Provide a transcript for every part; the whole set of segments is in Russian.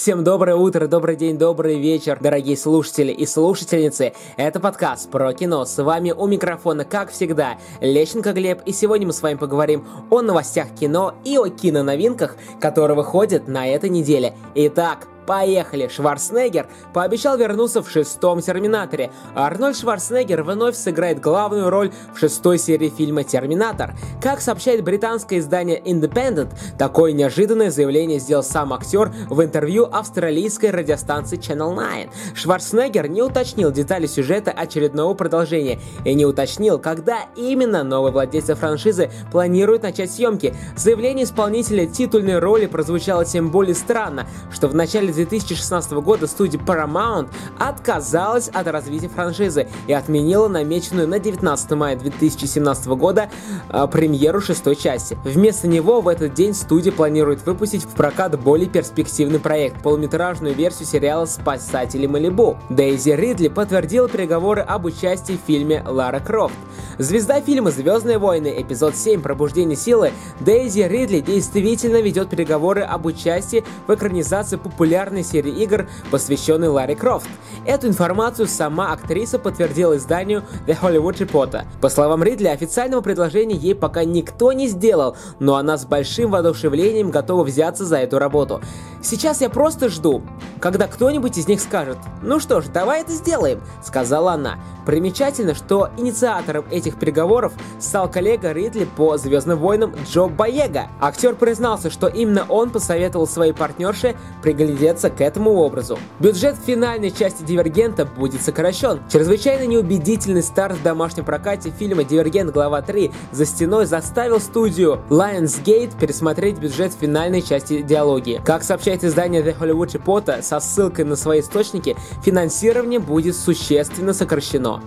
Всем доброе утро, добрый день, добрый вечер, дорогие слушатели и слушательницы. Это подкаст про кино. С вами у микрофона, как всегда, Лещенко Глеб. И сегодня мы с вами поговорим о новостях кино и о киноновинках, которые выходят на этой неделе. Итак, Поехали! Шварценеггер пообещал вернуться в шестом Терминаторе. Арнольд Шварценеггер вновь сыграет главную роль в шестой серии фильма «Терминатор». Как сообщает британское издание Independent, такое неожиданное заявление сделал сам актер в интервью австралийской радиостанции Channel 9. Шварценеггер не уточнил детали сюжета очередного продолжения и не уточнил, когда именно новый владелец франшизы планирует начать съемки. Заявление исполнителя титульной роли прозвучало тем более странно, что в начале 2016 года студия Paramount отказалась от развития франшизы и отменила намеченную на 19 мая 2017 года э, премьеру шестой части. Вместо него в этот день студия планирует выпустить в прокат более перспективный проект – полуметражную версию сериала «Спасатели Малибу». Дейзи Ридли подтвердила переговоры об участии в фильме «Лара Крофт». Звезда фильма «Звездные войны. Эпизод 7. Пробуждение силы» Дейзи Ридли действительно ведет переговоры об участии в экранизации популярной популярной серии игр, посвященной Ларри Крофт. Эту информацию сама актриса подтвердила изданию The Hollywood Reporter. По словам Ридли, официального предложения ей пока никто не сделал, но она с большим воодушевлением готова взяться за эту работу. Сейчас я просто жду, когда кто-нибудь из них скажет «Ну что ж, давай это сделаем», — сказала она. Примечательно, что инициатором этих переговоров стал коллега Ридли по «Звездным войнам» Джо Боега. Актер признался, что именно он посоветовал своей партнерше приглядеться к этому образу. Бюджет финальной части «Дивергента» будет сокращен. Чрезвычайно неубедительный старт в домашнем прокате фильма «Дивергент. Глава 3» за стеной заставил студию Lionsgate пересмотреть бюджет финальной части диалогии. Как сообщает издание The Hollywood Reporter со ссылкой на свои источники, финансирование будет существенно сокращено.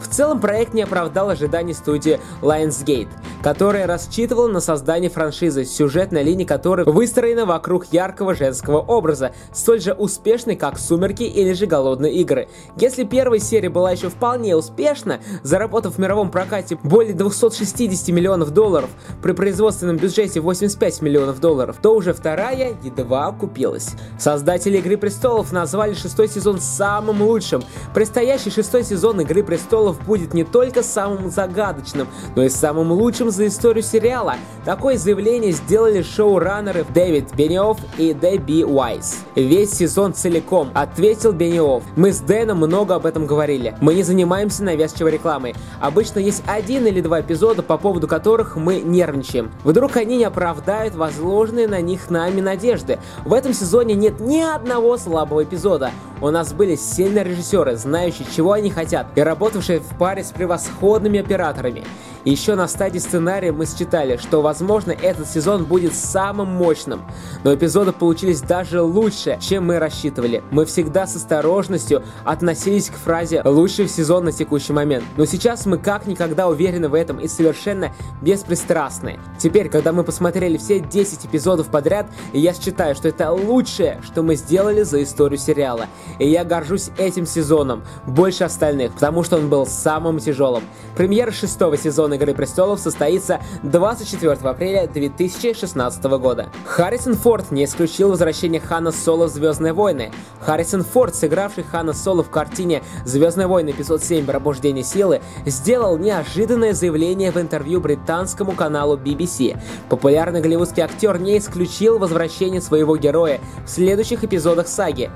В целом проект не оправдал ожиданий студии Lionsgate, которая рассчитывала на создание франшизы, сюжетная линия которой выстроена вокруг яркого женского образа, столь же успешной, как «Сумерки» или же «Голодные игры». Если первая серия была еще вполне успешна, заработав в мировом прокате более 260 миллионов долларов при производственном бюджете 85 миллионов долларов, то уже вторая едва окупилась. Создатели «Игры престолов» назвали шестой сезон самым лучшим. Предстоящий шестой сезон «Игры престолов» будет не только самым загадочным, но и самым лучшим за историю сериала. Такое заявление сделали шоураннеры Дэвид Бениофф и Дебби Уайс. Весь сезон целиком, ответил Бениофф. Мы с Дэном много об этом говорили. Мы не занимаемся навязчивой рекламой. Обычно есть один или два эпизода, по поводу которых мы нервничаем. Вдруг они не оправдают возложенные на них нами надежды. В этом сезоне нет ни одного слабого эпизода. У нас были сильные режиссеры, знающие, чего они хотят, и работавшие в паре с превосходными операторами. Еще на стадии сценария мы считали, что возможно этот сезон будет самым мощным, но эпизоды получились даже лучше, чем мы рассчитывали. Мы всегда с осторожностью относились к фразе «лучший сезон на текущий момент», но сейчас мы как никогда уверены в этом и совершенно беспристрастны. Теперь, когда мы посмотрели все 10 эпизодов подряд, я считаю, что это лучшее, что мы сделали за историю сериала. И я горжусь этим сезоном больше остальных, потому что он был самым тяжелым. Премьера шестого сезона «Игры престолов» состоится 24 апреля 2016 года. Харрисон Форд не исключил возвращение Хана Соло в «Звездные войны». Харрисон Форд, сыгравший Хана Соло в картине «Звездные войны. Эпизод 7. Пробуждение силы», сделал неожиданное заявление в интервью британскому каналу BBC. Популярный голливудский актер не исключил возвращение своего героя в следующих эпизодах саги.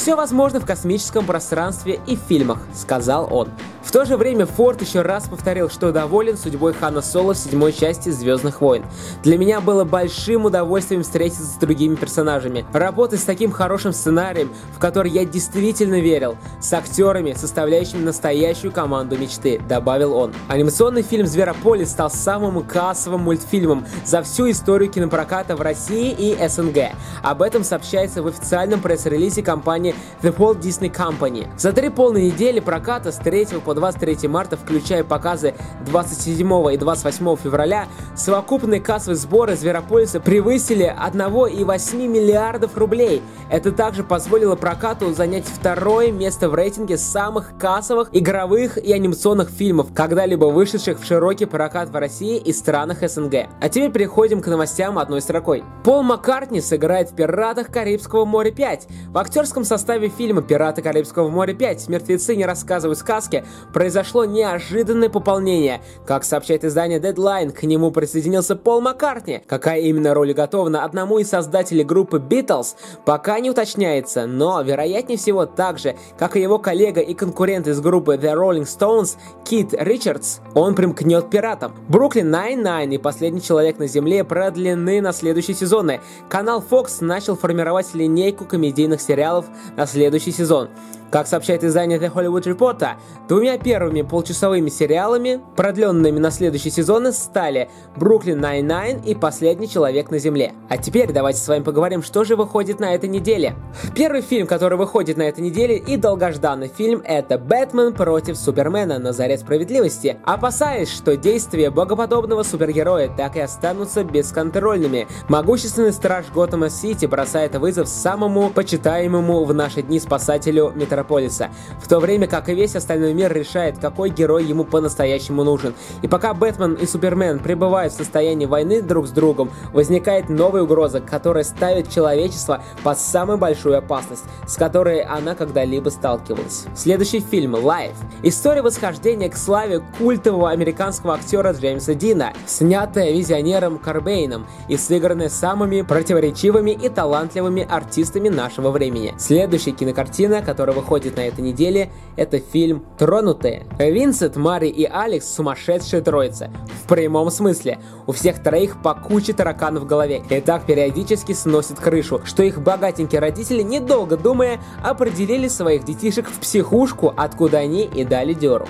«Все возможно в космическом пространстве и в фильмах», — сказал он. В то же время Форд еще раз повторил, что доволен судьбой Хана Соло в седьмой части «Звездных войн». Для меня было большим удовольствием встретиться с другими персонажами, работать с таким хорошим сценарием, в который я действительно верил, с актерами, составляющими настоящую команду мечты, добавил он. Анимационный фильм «Зверополис» стал самым кассовым мультфильмом за всю историю кинопроката в России и СНГ. Об этом сообщается в официальном пресс-релизе компании компании The Walt Disney Company. За три полные недели проката с 3 по 23 марта, включая показы 27 и 28 февраля, совокупные кассовые сборы Зверополиса превысили 1,8 миллиардов рублей. Это также позволило прокату занять второе место в рейтинге самых кассовых игровых и анимационных фильмов, когда-либо вышедших в широкий прокат в России и странах СНГ. А теперь переходим к новостям одной строкой. Пол Маккартни сыграет в «Пиратах Карибского моря 5». В актерском составе фильма «Пираты Карибского моря 5. Мертвецы не рассказывают сказки» произошло неожиданное пополнение. Как сообщает издание Deadline, к нему присоединился Пол Маккартни. Какая именно роль готовна одному из создателей группы Beatles, пока не уточняется, но вероятнее всего так же, как и его коллега и конкурент из группы The Rolling Stones Кит Ричардс, он примкнет пиратам. Бруклин Nine-Nine и Последний человек на Земле продлены на следующие сезоны. Канал Fox начал формировать линейку комедийных сериалов на следующий сезон. Как сообщает издание The Hollywood Reporter, двумя первыми полчасовыми сериалами, продленными на следующие сезоны, стали «Бруклин Nine-Nine» и «Последний человек на Земле». А теперь давайте с вами поговорим, что же выходит на этой неделе. Первый фильм, который выходит на этой неделе и долгожданный фильм, это «Бэтмен против Супермена на заре справедливости». Опасаясь, что действия богоподобного супергероя так и останутся бесконтрольными, могущественный страж Готэма Сити бросает вызов самому почитаемому в наши дни спасателю Метро Метрополиса, в то время как и весь остальной мир решает, какой герой ему по-настоящему нужен. И пока Бэтмен и Супермен пребывают в состоянии войны друг с другом, возникает новая угроза, которая ставит человечество под самую большую опасность, с которой она когда-либо сталкивалась. Следующий фильм «Life» — история восхождения к славе культового американского актера Джеймса Дина, снятая визионером Карбейном и сыгранная самыми противоречивыми и талантливыми артистами нашего времени. Следующая кинокартина, которая выходит на этой неделе, это фильм «Тронутые». Винсент, Мари и Алекс – сумасшедшая троица. В прямом смысле. У всех троих по куче тараканов в голове. И так периодически сносит крышу, что их богатенькие родители, недолго думая, определили своих детишек в психушку, откуда они и дали дёру.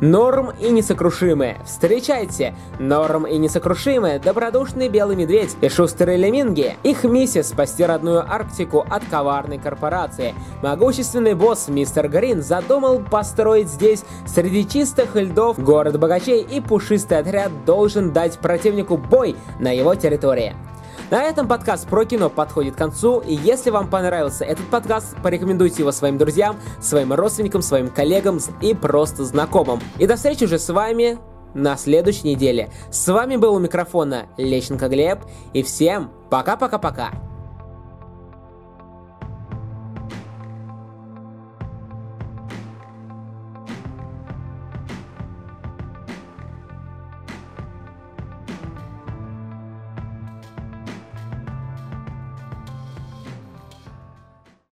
Норм и несокрушимые. Встречайте! Норм и несокрушимые, добродушный белый медведь и шустрые леминги. Их миссия спасти родную Арктику от коварной корпорации. Могущественный босс мистер Грин задумал построить здесь среди чистых льдов город богачей и пушистый отряд должен дать противнику бой на его территории. На этом подкаст про кино подходит к концу, и если вам понравился этот подкаст, порекомендуйте его своим друзьям, своим родственникам, своим коллегам и просто знакомым. И до встречи уже с вами на следующей неделе. С вами был у микрофона Лещенко Глеб, и всем пока-пока-пока.